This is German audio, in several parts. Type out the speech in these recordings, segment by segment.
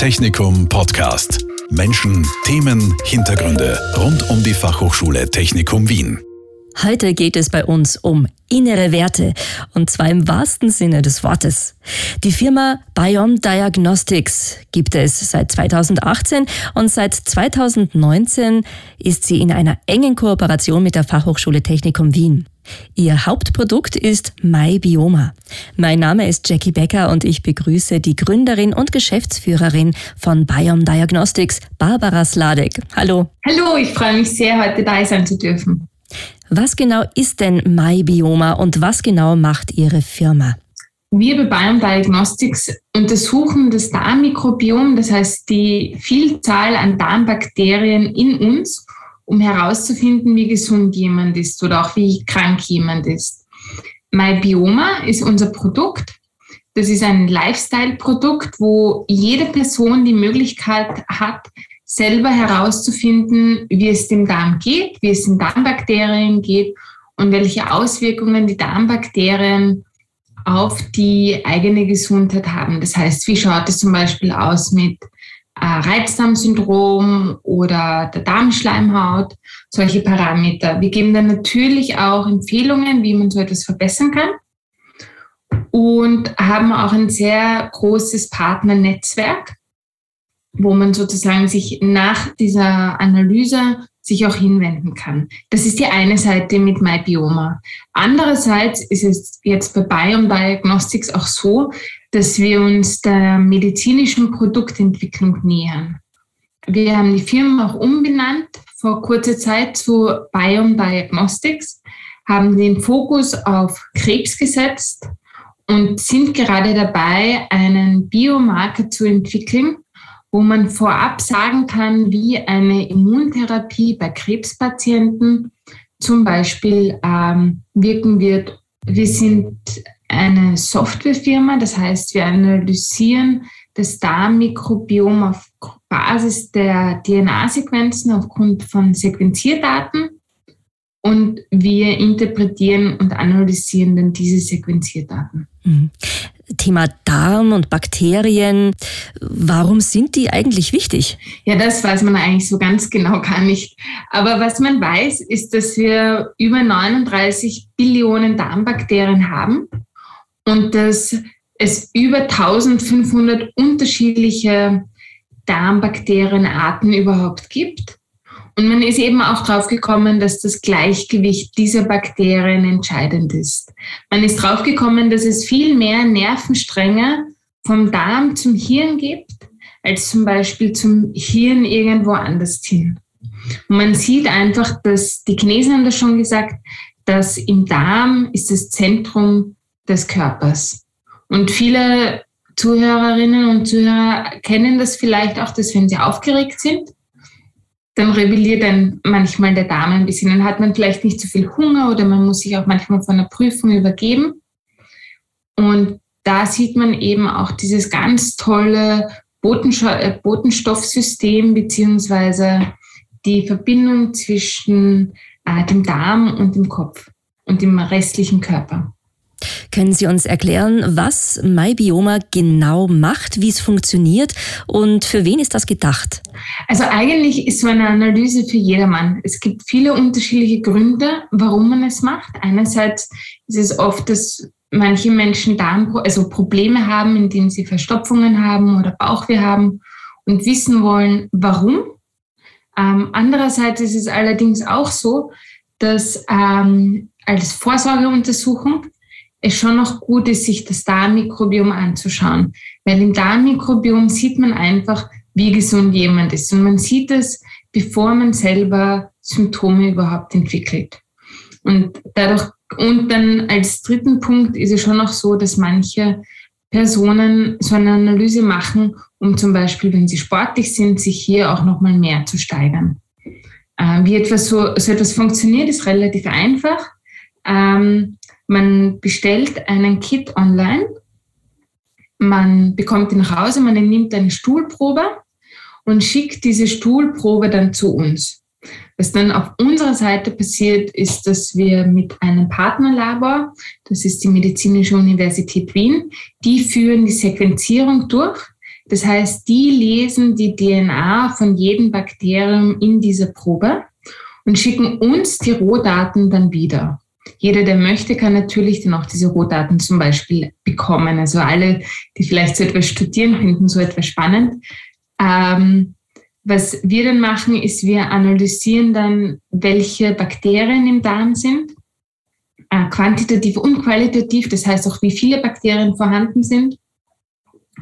Technikum Podcast. Menschen, Themen, Hintergründe rund um die Fachhochschule Technikum Wien. Heute geht es bei uns um innere Werte und zwar im wahrsten Sinne des Wortes. Die Firma Biom Diagnostics gibt es seit 2018 und seit 2019 ist sie in einer engen Kooperation mit der Fachhochschule Technikum Wien. Ihr Hauptprodukt ist MyBioma. Mein Name ist Jackie Becker und ich begrüße die Gründerin und Geschäftsführerin von Biom Diagnostics, Barbara Sladek. Hallo. Hallo, ich freue mich sehr, heute dabei sein zu dürfen. Was genau ist denn MyBioma und was genau macht Ihre Firma? Wir bei Biome Diagnostics untersuchen das Darmmikrobiom, das heißt die Vielzahl an Darmbakterien in uns, um herauszufinden, wie gesund jemand ist oder auch wie krank jemand ist. MyBioma ist unser Produkt. Das ist ein Lifestyle-Produkt, wo jede Person die Möglichkeit hat, selber herauszufinden, wie es dem Darm geht, wie es den Darmbakterien geht und welche Auswirkungen die Darmbakterien auf die eigene Gesundheit haben. Das heißt, wie schaut es zum Beispiel aus mit Reizdarmsyndrom oder der Darmschleimhaut, solche Parameter. Wir geben dann natürlich auch Empfehlungen, wie man so etwas verbessern kann und haben auch ein sehr großes Partnernetzwerk wo man sozusagen sich nach dieser Analyse sich auch hinwenden kann. Das ist die eine Seite mit MyBioma. Andererseits ist es jetzt bei Biome Diagnostics auch so, dass wir uns der medizinischen Produktentwicklung nähern. Wir haben die Firma auch umbenannt vor kurzer Zeit zu Biome Diagnostics, haben den Fokus auf Krebs gesetzt und sind gerade dabei, einen Biomarker zu entwickeln, wo man vorab sagen kann, wie eine Immuntherapie bei Krebspatienten zum Beispiel ähm, wirken wird. Wir sind eine Softwarefirma, das heißt, wir analysieren das Darmmikrobiom auf Basis der DNA-Sequenzen aufgrund von Sequenzierdaten und wir interpretieren und analysieren dann diese Sequenzierdaten. Mhm. Thema Darm und Bakterien. Warum sind die eigentlich wichtig? Ja, das weiß man eigentlich so ganz genau gar nicht. Aber was man weiß, ist, dass wir über 39 Billionen Darmbakterien haben und dass es über 1500 unterschiedliche Darmbakterienarten überhaupt gibt. Und man ist eben auch drauf gekommen, dass das Gleichgewicht dieser Bakterien entscheidend ist. Man ist drauf gekommen, dass es viel mehr Nervenstränge vom Darm zum Hirn gibt, als zum Beispiel zum Hirn irgendwo anders hin. Und man sieht einfach, dass die Chinesen haben das schon gesagt, dass im Darm ist das Zentrum des Körpers. Und viele Zuhörerinnen und Zuhörer kennen das vielleicht auch, dass wenn sie aufgeregt sind, dann rebelliert dann manchmal der Darm ein bisschen. Dann hat man vielleicht nicht so viel Hunger oder man muss sich auch manchmal von der Prüfung übergeben. Und da sieht man eben auch dieses ganz tolle äh, Botenstoffsystem beziehungsweise die Verbindung zwischen äh, dem Darm und dem Kopf und dem restlichen Körper. Können Sie uns erklären, was MyBioma genau macht, wie es funktioniert und für wen ist das gedacht? Also eigentlich ist so eine Analyse für jedermann. Es gibt viele unterschiedliche Gründe, warum man es macht. Einerseits ist es oft, dass manche Menschen Darm, also Probleme haben, indem sie Verstopfungen haben oder Bauchweh haben und wissen wollen, warum. Ähm, andererseits ist es allerdings auch so, dass ähm, als Vorsorgeuntersuchung es schon noch gut ist, sich das Darmmikrobiom anzuschauen. Weil im Darmmikrobiom sieht man einfach, wie gesund jemand ist. Und man sieht es, bevor man selber Symptome überhaupt entwickelt. Und dadurch, und dann als dritten Punkt ist es schon noch so, dass manche Personen so eine Analyse machen, um zum Beispiel, wenn sie sportlich sind, sich hier auch nochmal mehr zu steigern. Äh, wie etwas so, so etwas funktioniert, ist relativ einfach. Ähm, man bestellt einen Kit online, man bekommt ihn nach Hause, man nimmt eine Stuhlprobe und schickt diese Stuhlprobe dann zu uns. Was dann auf unserer Seite passiert, ist, dass wir mit einem Partnerlabor, das ist die Medizinische Universität Wien, die führen die Sequenzierung durch. Das heißt, die lesen die DNA von jedem Bakterium in dieser Probe und schicken uns die Rohdaten dann wieder. Jeder, der möchte, kann natürlich dann auch diese Rohdaten zum Beispiel bekommen. Also alle, die vielleicht so etwas studieren, finden so etwas spannend. Ähm, was wir dann machen, ist, wir analysieren dann, welche Bakterien im Darm sind, äh, quantitativ und qualitativ, das heißt auch, wie viele Bakterien vorhanden sind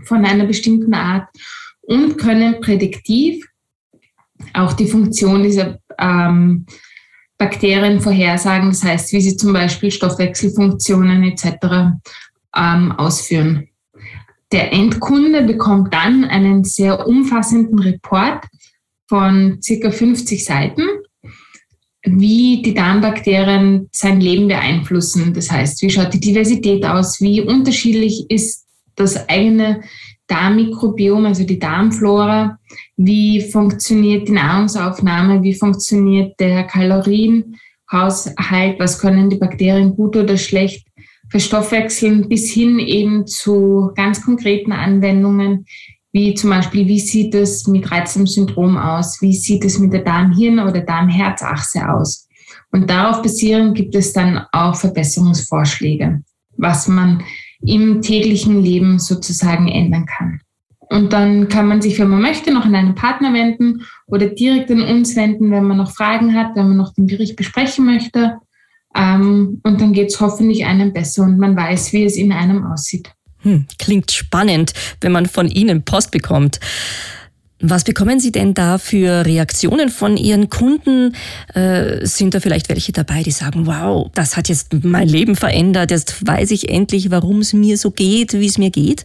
von einer bestimmten Art und können prädiktiv auch die Funktion dieser ähm, Bakterien vorhersagen, das heißt, wie sie zum Beispiel Stoffwechselfunktionen etc. Ähm, ausführen. Der Endkunde bekommt dann einen sehr umfassenden Report von circa 50 Seiten, wie die Darmbakterien sein Leben beeinflussen. Das heißt, wie schaut die Diversität aus, wie unterschiedlich ist das eigene Darmmikrobiom, also die Darmflora, wie funktioniert die Nahrungsaufnahme, wie funktioniert der Kalorienhaushalt, was können die Bakterien gut oder schlecht verstoffwechseln, bis hin eben zu ganz konkreten Anwendungen, wie zum Beispiel, wie sieht es mit Reizdarmsyndrom aus, wie sieht es mit der Darmhirn- oder Darmherzachse aus. Und darauf basierend gibt es dann auch Verbesserungsvorschläge, was man im täglichen Leben sozusagen ändern kann. Und dann kann man sich, wenn man möchte, noch an einen Partner wenden oder direkt an uns wenden, wenn man noch Fragen hat, wenn man noch den Bericht besprechen möchte. Ähm, und dann geht es hoffentlich einem besser und man weiß, wie es in einem aussieht. Hm, klingt spannend, wenn man von Ihnen Post bekommt. Was bekommen Sie denn da für Reaktionen von Ihren Kunden? Äh, sind da vielleicht welche dabei, die sagen, wow, das hat jetzt mein Leben verändert, jetzt weiß ich endlich, warum es mir so geht, wie es mir geht?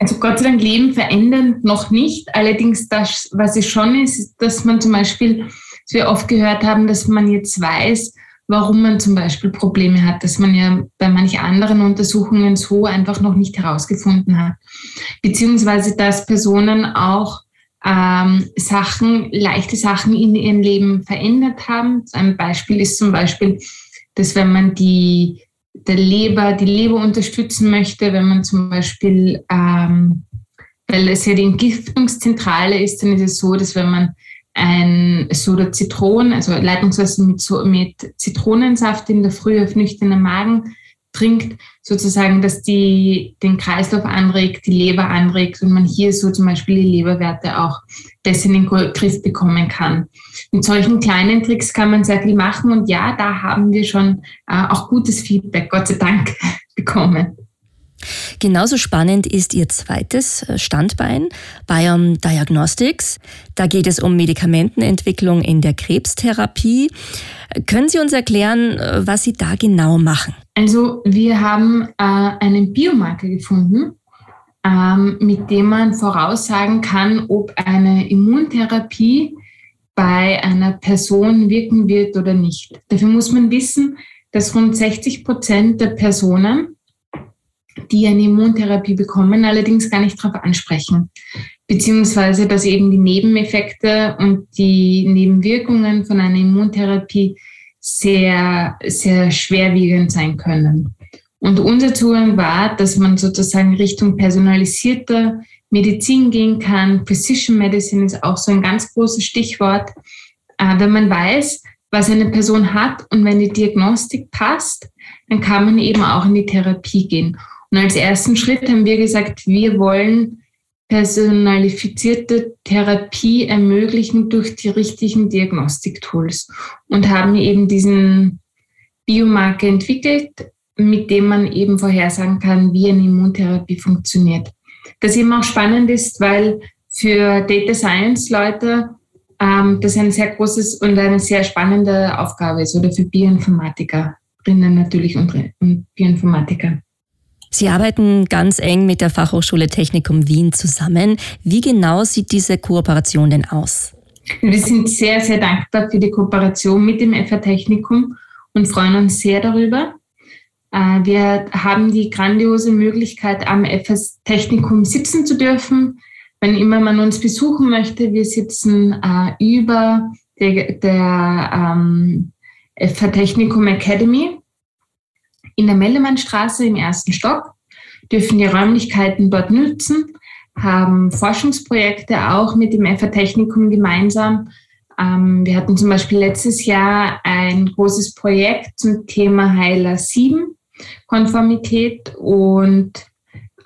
Also Gott sei Dank Leben verändern noch nicht. Allerdings das, was es schon ist, ist, dass man zum Beispiel, dass wir oft gehört haben, dass man jetzt weiß, warum man zum Beispiel Probleme hat, dass man ja bei manchen anderen Untersuchungen so einfach noch nicht herausgefunden hat. Beziehungsweise, dass Personen auch ähm, Sachen, leichte Sachen in ihrem Leben verändert haben. Ein Beispiel ist zum Beispiel, dass wenn man die, der Leber, die Leber unterstützen möchte, wenn man zum Beispiel, ähm, weil es ja die Entgiftungszentrale ist, dann ist es so, dass wenn man ein Soda Zitronen, also Leitungswasser mit, mit Zitronensaft in der Früh auf nüchternen Magen trinkt, sozusagen, dass die den Kreislauf anregt, die Leber anregt und man hier so zum Beispiel die Leberwerte auch besser in den Griff bekommen kann. Mit solchen kleinen Tricks kann man sehr viel machen und ja, da haben wir schon äh, auch gutes Feedback, Gott sei Dank, bekommen. Genauso spannend ist Ihr zweites äh, Standbein, Biome Diagnostics. Da geht es um Medikamentenentwicklung in der Krebstherapie. Können Sie uns erklären, äh, was Sie da genau machen? Also wir haben äh, einen Biomarker gefunden, ähm, mit dem man voraussagen kann, ob eine Immuntherapie bei einer Person wirken wird oder nicht. Dafür muss man wissen, dass rund 60 Prozent der Personen, die eine Immuntherapie bekommen, allerdings gar nicht darauf ansprechen. Beziehungsweise, dass eben die Nebeneffekte und die Nebenwirkungen von einer Immuntherapie sehr, sehr schwerwiegend sein können. Und unser Zugang war, dass man sozusagen Richtung personalisierte Medizin gehen kann. Precision Medicine ist auch so ein ganz großes Stichwort. Äh, wenn man weiß, was eine Person hat und wenn die Diagnostik passt, dann kann man eben auch in die Therapie gehen. Und als ersten Schritt haben wir gesagt, wir wollen personalifizierte Therapie ermöglichen durch die richtigen Diagnostiktools und haben eben diesen Biomarker entwickelt, mit dem man eben vorhersagen kann, wie eine Immuntherapie funktioniert. Das eben auch spannend ist, weil für Data Science Leute ähm, das ein sehr großes und eine sehr spannende Aufgabe ist oder für Bioinformatikerinnen natürlich und, und Bioinformatiker. Sie arbeiten ganz eng mit der Fachhochschule Technikum Wien zusammen. Wie genau sieht diese Kooperation denn aus? Wir sind sehr, sehr dankbar für die Kooperation mit dem FH Technikum und freuen uns sehr darüber. Äh, wir haben die grandiose Möglichkeit, am FS Technikum sitzen zu dürfen. Wenn immer man uns besuchen möchte, wir sitzen äh, über der, der ähm, FH Technikum Academy in der Mellemannstraße im ersten Stock, dürfen die Räumlichkeiten dort nutzen. haben Forschungsprojekte auch mit dem FA Technikum gemeinsam. Ähm, wir hatten zum Beispiel letztes Jahr ein großes Projekt zum Thema Heiler 7 Konformität und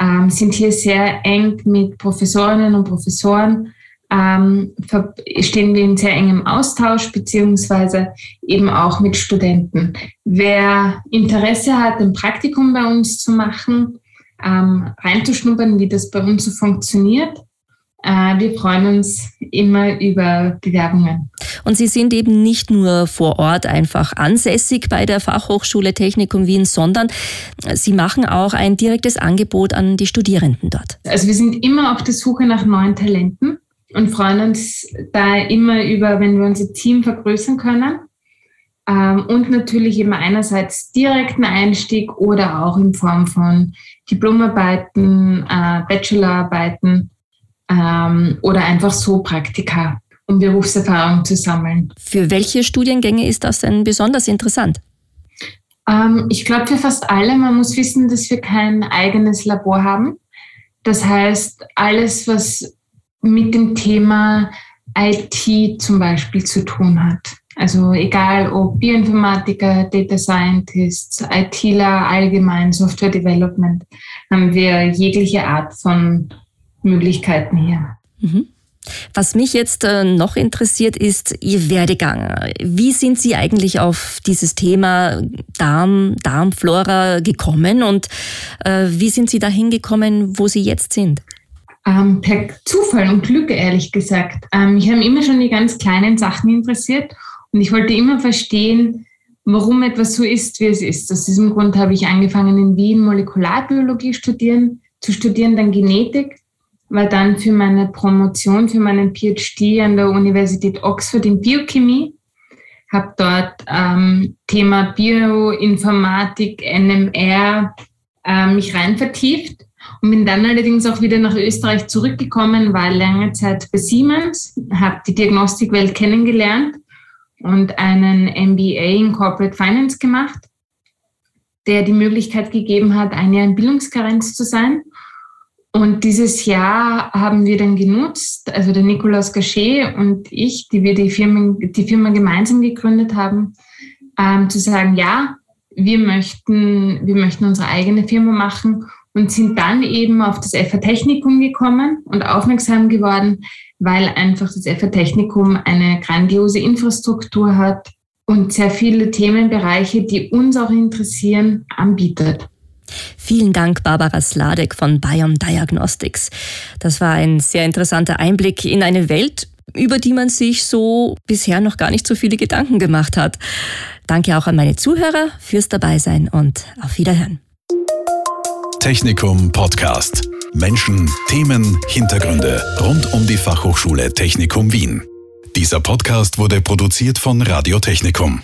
ähm, sind hier sehr eng mit Professorinnen und Professoren ähm, stehen wir in sehr engem Austausch, beziehungsweise eben auch mit Studenten. Wer Interesse hat, ein Praktikum bei uns zu machen, ähm, reinzuschnuppern, wie das bei uns so funktioniert, äh, wir freuen uns immer über Bewerbungen. Und Sie sind eben nicht nur vor Ort einfach ansässig bei der Fachhochschule Technikum Wien, sondern Sie machen auch ein direktes Angebot an die Studierenden dort. Also wir sind immer auf der Suche nach neuen Talenten und freuen uns da immer über, wenn wir unser Team vergrößern können. Ähm, und natürlich immer einerseits direkten Einstieg oder auch in Form von Diplomarbeiten, äh, Bachelorarbeiten ähm, oder einfach so Praktika, um Berufserfahrung zu sammeln. Für welche Studiengänge ist das denn besonders interessant? Ähm, ich glaube für fast alle. Man muss wissen, dass wir kein eigenes Labor haben. Das heißt, alles, was mit dem Thema IT zum Beispiel zu tun hat. Also egal ob Bioinformatiker, Data Scientists, ITler, allgemein Software Development, haben wir jegliche Art von Möglichkeiten hier. Mhm. Was mich jetzt äh, noch interessiert, ist Ihr Werdegang. Wie sind Sie eigentlich auf dieses Thema Darm, Darmflora gekommen und äh, wie sind Sie dahin gekommen, wo Sie jetzt sind? Ähm, per Zufall und Glück, ehrlich gesagt. Ähm, ich habe immer schon die ganz kleinen Sachen interessiert und ich wollte immer verstehen, warum etwas so ist, wie es ist. Aus diesem Grund habe ich angefangen, in Wien Molekularbiologie studieren, zu studieren, dann Genetik, war dann für meine Promotion, für meinen PhD an der Universität Oxford in Biochemie, habe dort ähm, Thema Bioinformatik, NMR äh, mich rein vertieft und bin dann allerdings auch wieder nach Österreich zurückgekommen, war lange Zeit bei Siemens, habe die Diagnostikwelt kennengelernt und einen MBA in Corporate Finance gemacht, der die Möglichkeit gegeben hat, ein Jahr in Bildungskarenz zu sein. Und dieses Jahr haben wir dann genutzt, also der Nicolas Gachet und ich, die wir die Firma, die Firma gemeinsam gegründet haben, ähm, zu sagen, ja, wir möchten, wir möchten unsere eigene Firma machen und sind dann eben auf das FA Technikum gekommen und aufmerksam geworden, weil einfach das FA Technikum eine grandiose Infrastruktur hat und sehr viele Themenbereiche, die uns auch interessieren, anbietet. Vielen Dank, Barbara Sladek von Biome Diagnostics. Das war ein sehr interessanter Einblick in eine Welt, über die man sich so bisher noch gar nicht so viele Gedanken gemacht hat. Danke auch an meine Zuhörer fürs Dabeisein und auf Wiederhören. Technikum Podcast. Menschen, Themen, Hintergründe rund um die Fachhochschule Technikum Wien. Dieser Podcast wurde produziert von Radio Technikum.